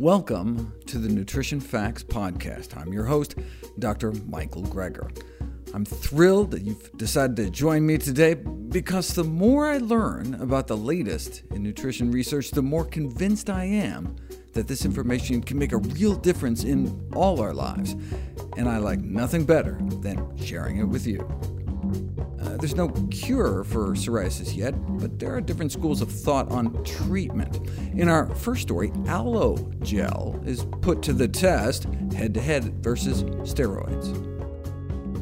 Welcome to the Nutrition Facts Podcast. I'm your host, Dr. Michael Greger. I'm thrilled that you've decided to join me today because the more I learn about the latest in nutrition research, the more convinced I am that this information can make a real difference in all our lives. And I like nothing better than sharing it with you. There's no cure for psoriasis yet, but there are different schools of thought on treatment. In our first story, aloe gel is put to the test head to head versus steroids.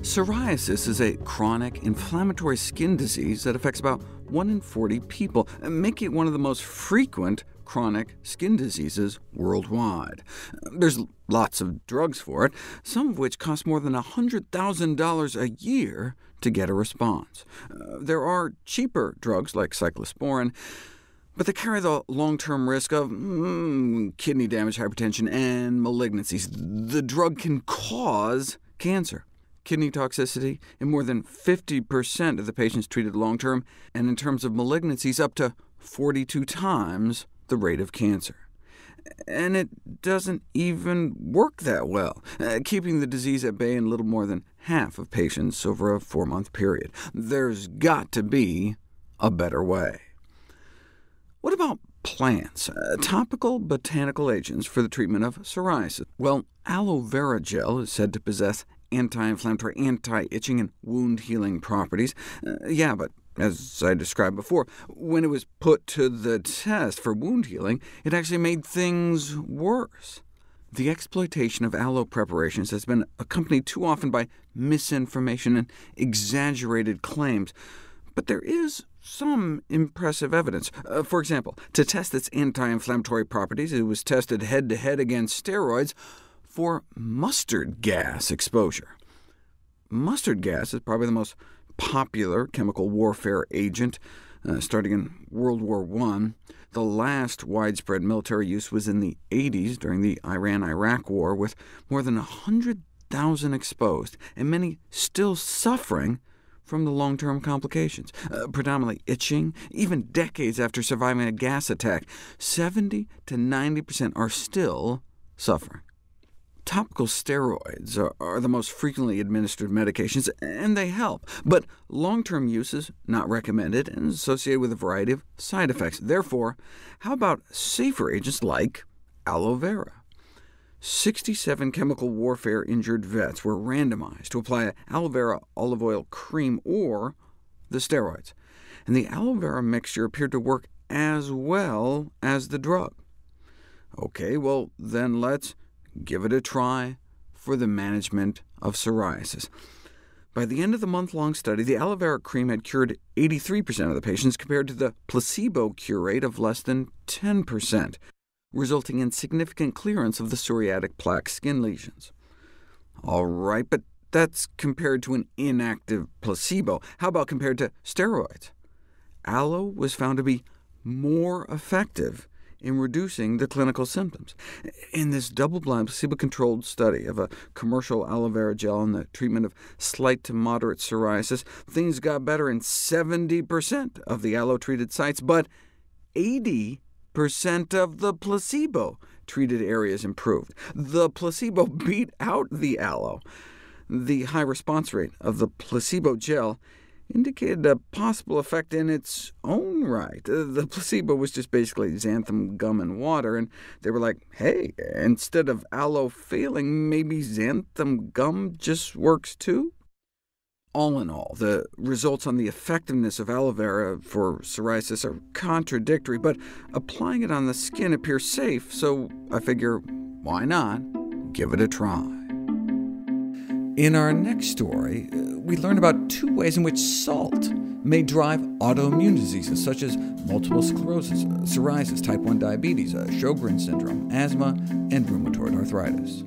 Psoriasis is a chronic inflammatory skin disease that affects about 1 in 40 people, making it one of the most frequent chronic skin diseases worldwide. There's lots of drugs for it, some of which cost more than $100,000 a year to get a response. Uh, there are cheaper drugs like cyclosporin, but they carry the long-term risk of mm, kidney damage, hypertension, and malignancies. The drug can cause cancer kidney toxicity in more than 50% of the patients treated long-term, and in terms of malignancies, up to 42 times the rate of cancer. And it doesn't even work that well, uh, keeping the disease at bay in little more than half of patients over a four-month period. There's got to be a better way. What about plants, uh, topical botanical agents for the treatment of psoriasis? Well, aloe vera gel is said to possess anti-inflammatory, anti-itching, and wound-healing properties. Uh, yeah, but as I described before, when it was put to the test for wound healing, it actually made things worse. The exploitation of aloe preparations has been accompanied too often by misinformation and exaggerated claims, but there is some impressive evidence. Uh, for example, to test its anti-inflammatory properties, it was tested head-to-head -head against steroids for mustard gas exposure. Mustard gas is probably the most popular chemical warfare agent, uh, starting in World War I. The last widespread military use was in the 80s during the Iran-Iraq War, with more than 100,000 exposed, and many still suffering from the long-term complications, uh, predominantly itching, even decades after surviving a gas attack. 70 to 90% are still suffering. Topical steroids are, the most frequently administered medications, and they help, but long-term use is not recommended and is associated with a variety of side effects. Therefore, how about safer agents like aloe vera? 67 chemical warfare injured vets were randomized to apply aloe vera olive oil cream or the steroids, and the aloe vera mixture appeared to work as well as the drug. OK, well, then let's give it a try for the management of psoriasis. By the end of the month-long study, the aloe vera cream had cured 83% of the patients, compared to the placebo cure rate of less than 10%, resulting in significant clearance of the psoriatic plaque skin lesions. All right, but that's compared to an inactive placebo. How about compared to steroids? Aloe was found to be more effective in reducing the clinical symptoms. In this double-blind, placebo-controlled study of a commercial aloe vera gel in the treatment of slight to moderate psoriasis, things got better in 70% of the aloe-treated sites, but 80% of the placebo-treated areas improved. The placebo beat out the aloe. The high response rate of the placebo gel indicated a possible effect in its own right. The placebo was just basically xanthan gum and water, and they were like, hey, instead of aloe failing, maybe xanthan gum just works too? All in all, the results on the effectiveness of aloe vera for psoriasis are contradictory, but applying it on the skin appears safe, so I figure, why not give it a try? In our next story, uh, we learn about two ways in which salt may drive autoimmune diseases such as multiple sclerosis, uh, psoriasis, type 1 diabetes, uh, Sjogren's syndrome, asthma, and rheumatoid arthritis.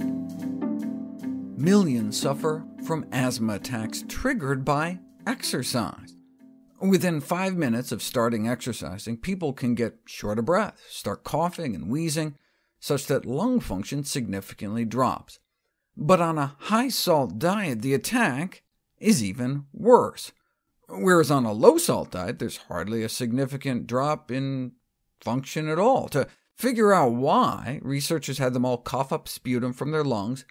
Millions suffer from asthma attacks triggered by exercise. Within five minutes of starting exercising, people can get short of breath, start coughing and wheezing, such that lung function significantly drops. But on a high-salt diet, the attack is even worse, whereas on a low-salt diet, there's hardly a significant drop in function at all. To figure out why, researchers had them all cough up sputum from their lungs,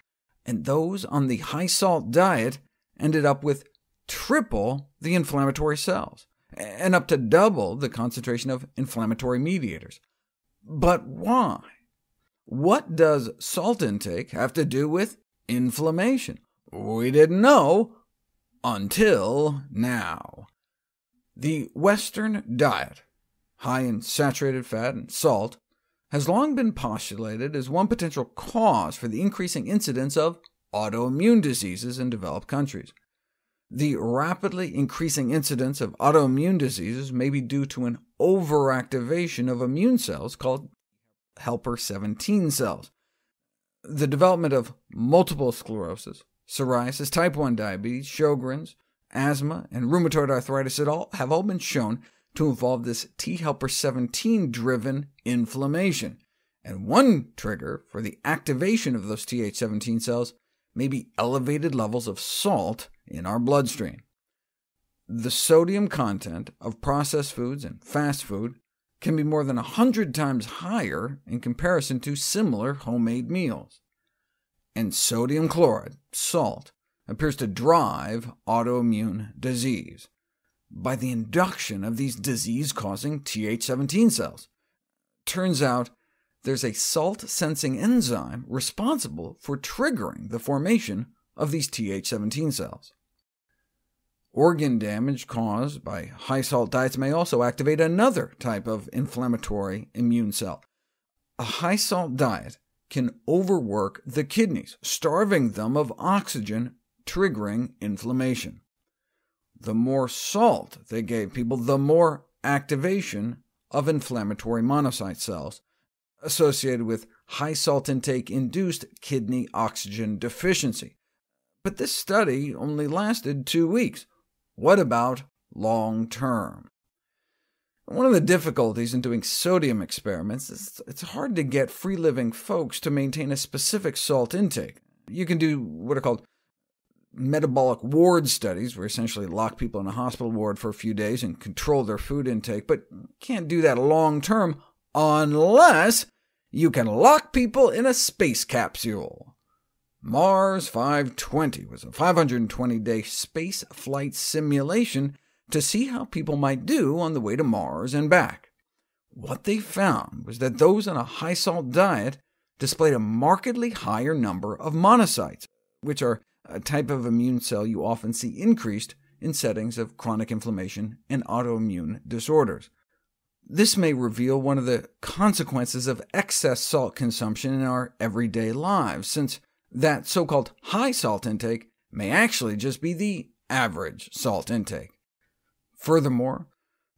and those on the high-salt diet ended up with triple the inflammatory cells, and up to double the concentration of inflammatory mediators. But why? What does salt intake have to do with inflammation? We didn't know until now. The Western diet, high in saturated fat and salt, has long been postulated as one potential cause for the increasing incidence of autoimmune diseases in developed countries. The rapidly increasing incidence of autoimmune diseases may be due to an overactivation of immune cells called helper 17 cells. The development of multiple sclerosis, psoriasis, type 1 diabetes, Sjogren's, asthma, and rheumatoid arthritis all, have all been shown to involve this T helper 17-driven inflammation, and one trigger for the activation of those Th17 cells may be elevated levels of salt in our bloodstream. The sodium content of processed foods and fast food can be more than 100 times higher in comparison to similar homemade meals. And sodium chloride, salt, appears to drive autoimmune disease by the induction of these disease-causing Th17 cells. Turns out there's a salt-sensing enzyme responsible for triggering the formation of these Th17 cells. Organ damage caused by high-salt diets may also activate another type of inflammatory immune cell. A high-salt diet can overwork the kidneys, starving them of oxygen, triggering inflammation. The more salt they gave people, the more activation of inflammatory monocyte cells, associated with high salt intake induced kidney oxygen deficiency. But this study only lasted two weeks. What about long term? One of the difficulties in doing sodium experiments is it's hard to get free-living folks to maintain a specific salt intake. You can do what are called metabolic ward studies, where essentially lock people in a hospital ward for a few days and control their food intake, but can't do that long-term unless you can lock people in a space capsule. Mars 520 was a 520-day space flight simulation to see how people might do on the way to Mars and back. What they found was that those on a high-salt diet displayed a markedly higher number of monocytes, which are a type of immune cell you often see increased in settings of chronic inflammation and autoimmune disorders. This may reveal one of the consequences of excess salt consumption in our everyday lives, since that so-called high salt intake may actually just be the average salt intake. Furthermore,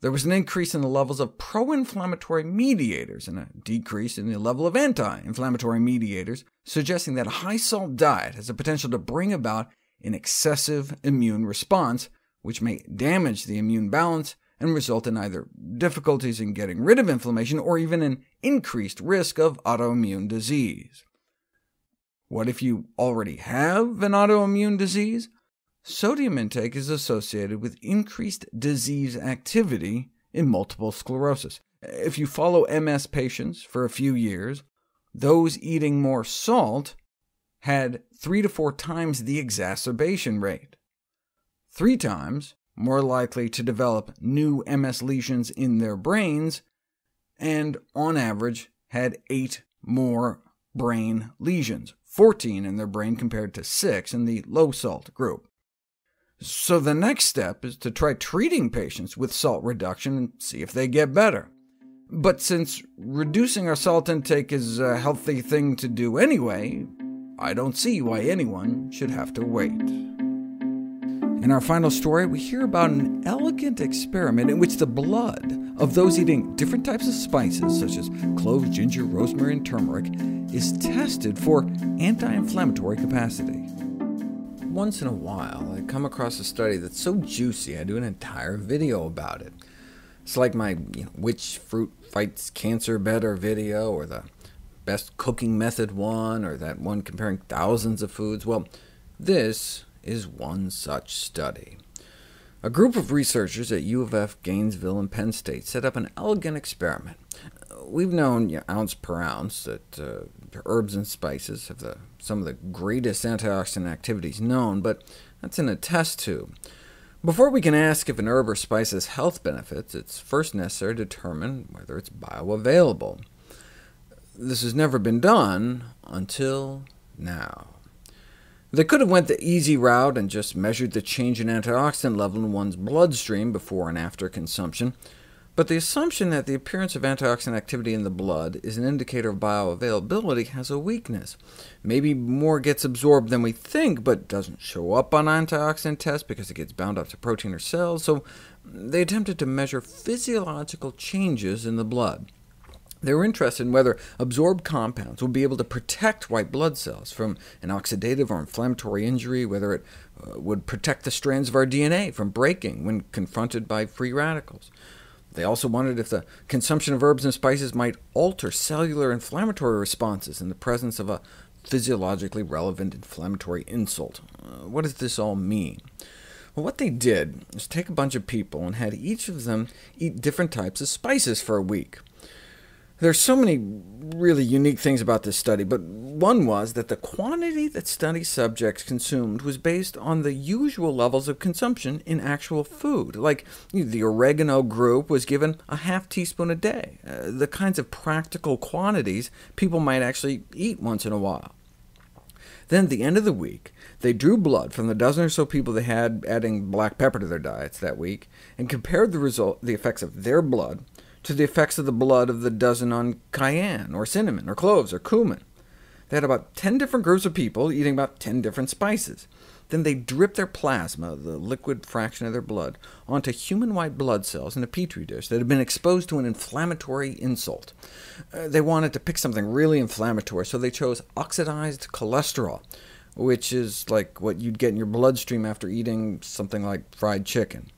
there was an increase in the levels of pro-inflammatory mediators and a decrease in the level of anti-inflammatory mediators, suggesting that a high-salt diet has the potential to bring about an excessive immune response, which may damage the immune balance and result in either difficulties in getting rid of inflammation or even an increased risk of autoimmune disease. What if you already have an autoimmune disease? Sodium intake is associated with increased disease activity in multiple sclerosis. If you follow MS patients for a few years, those eating more salt had three to four times the exacerbation rate, three times more likely to develop new MS lesions in their brains, and on average had eight more brain lesions, 14 in their brain compared to 6 in the low-salt group. So the next step is to try treating patients with salt reduction and see if they get better. But since reducing our salt intake is a healthy thing to do anyway, I don't see why anyone should have to wait. In our final story, we hear about an elegant experiment in which the blood of those eating different types of spices, such as cloves, ginger, rosemary, and turmeric, is tested for anti-inflammatory capacity once in a while, I come across a study that's so juicy I do an entire video about it. It's like my you know, which fruit fights cancer better video, or the best cooking method one, or that one comparing thousands of foods. Well, this is one such study. A group of researchers at U of F, Gainesville, and Penn State set up an elegant experiment. we've known you know, ounce per ounce that uh, herbs and spices have the, some of the greatest antioxidant activities known, but that's in a test tube. Before we can ask if an herb or spice has health benefits, it's first necessary to determine whether it's bioavailable. This has never been done until now. They could have went the easy route and just measured the change in antioxidant level in one's bloodstream before and after consumption, but the assumption that the appearance of antioxidant activity in the blood is an indicator of bioavailability has a weakness. Maybe more gets absorbed than we think, but doesn't show up on antioxidant tests because it gets bound up to protein or cells, so they attempted to measure physiological changes in the blood. They were interested in whether absorbed compounds would be able to protect white blood cells from an oxidative or inflammatory injury, whether it uh, would protect the strands of our DNA from breaking when confronted by free radicals. They also wondered if the consumption of herbs and spices might alter cellular inflammatory responses in the presence of a physiologically relevant inflammatory insult. Uh, what does this all mean? Well, what they did was take a bunch of people and had each of them eat different types of spices for a week. There's so many really unique things about this study, but one was that the quantity that study subjects consumed was based on the usual levels of consumption in actual food. Like the oregano group was given a half teaspoon a day, uh, the kinds of practical quantities people might actually eat once in a while. Then at the end of the week, they drew blood from the dozen or so people they had adding black pepper to their diets that week, and compared the, result, the effects of their blood to the effects of the blood of the dozen on cayenne, or cinnamon, or cloves, or cumin. They had about 10 different groups of people eating about 10 different spices. Then they dripped their plasma, the liquid fraction of their blood, onto human white blood cells in a petri dish that had been exposed to an inflammatory insult. Uh, they wanted to pick something really inflammatory, so they chose oxidized cholesterol, which is like what you'd get in your bloodstream after eating something like fried chicken.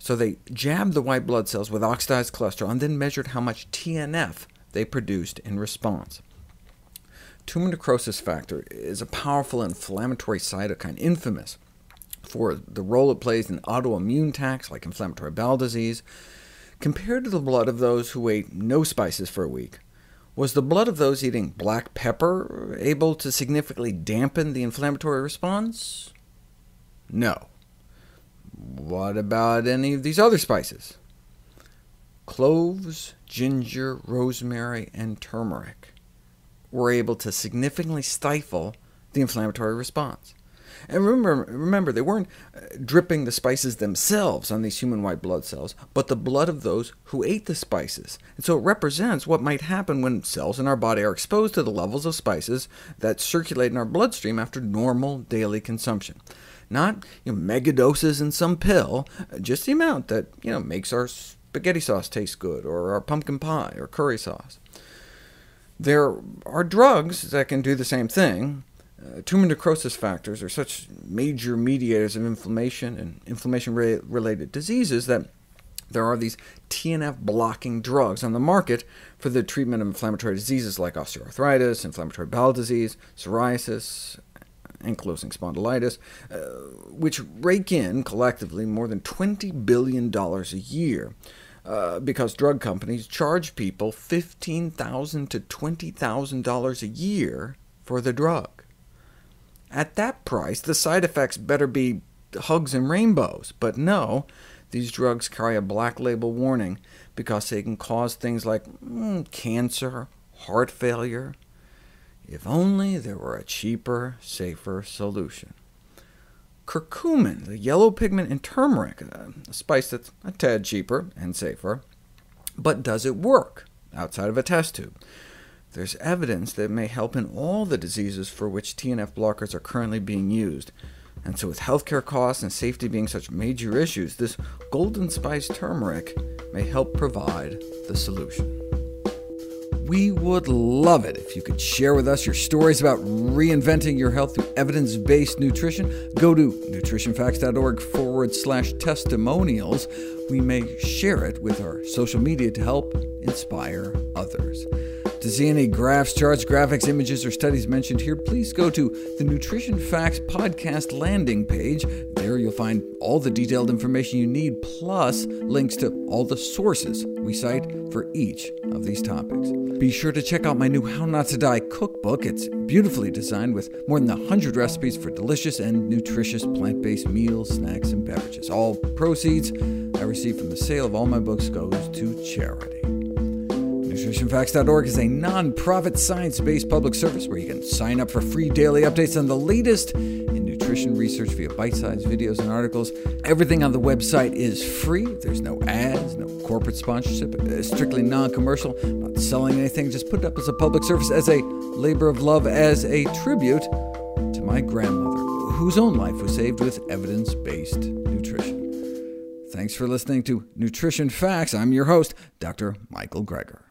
So they jabbed the white blood cells with oxidized cholesterol, and then measured how much TNF they produced in response. Tumor necrosis factor is a powerful inflammatory cytokine, infamous for the role it plays in autoimmune attacks like inflammatory bowel disease. Compared to the blood of those who ate no spices for a week, was the blood of those eating black pepper able to significantly dampen the inflammatory response? No. What about any of these other spices? Cloves, ginger, rosemary, and turmeric were able to significantly stifle the inflammatory response. And remember, remember, they weren't uh, dripping the spices themselves on these human white blood cells, but the blood of those who ate the spices. And so it represents what might happen when cells in our body are exposed to the levels of spices that circulate in our bloodstream after normal daily consumption not you know, megadoses in some pill, just the amount that you know, makes our spaghetti sauce taste good, or our pumpkin pie, or curry sauce. There are drugs that can do the same thing. Uh, tumor necrosis factors are such major mediators of inflammation and inflammation-related diseases that there are these TNF-blocking drugs on the market for the treatment of inflammatory diseases like osteoarthritis, inflammatory bowel disease, psoriasis, ankylosing spondylitis, uh, which rake in, collectively, more than $20 billion a year, uh, because drug companies charge people 15,000 to $20,000 a year for the drug. At that price, the side effects better be hugs and rainbows, but no, these drugs carry a black label warning because they can cause things like mm, cancer, heart failure, if only there were a cheaper, safer solution. Curcumin, the yellow pigment in turmeric, uh, a spice that's a tad cheaper and safer. But does it work outside of a test tube? There's evidence that it may help in all the diseases for which TNF blockers are currently being used. And so with healthcare costs and safety being such major issues, this golden spice turmeric may help provide the solution. We would love it if you could share with us your stories about reinventing your health through evidence-based nutrition. Go to nutritionfacts.org forward slash testimonials. We may share it with our social media to help inspire others. To see any graphs, charts, graphics, images, or studies mentioned here, please go to the Nutrition Facts podcast landing page. There you'll find all the detailed information you need, plus links to all the sources we cite for each of these topics. Be sure to check out my new How Not to Die cookbook. It's beautifully designed with more than 100 recipes for delicious and nutritious plant based meals, snacks, and beverages. All proceeds I receive from the sale of all my books goes to charity. NutritionFacts.org is a non-profit science-based public service where you can sign up for free daily updates on the latest in nutrition research via bite-sized videos and articles. Everything on the website is free. There's no ads, no corporate sponsorship. It's strictly non-commercial. Not selling anything. Just put it up as a public service, as a labor of love, as a tribute to my grandmother, whose own life was saved with evidence-based nutrition. Thanks for listening to Nutrition Facts. I'm your host, Dr. Michael Greger.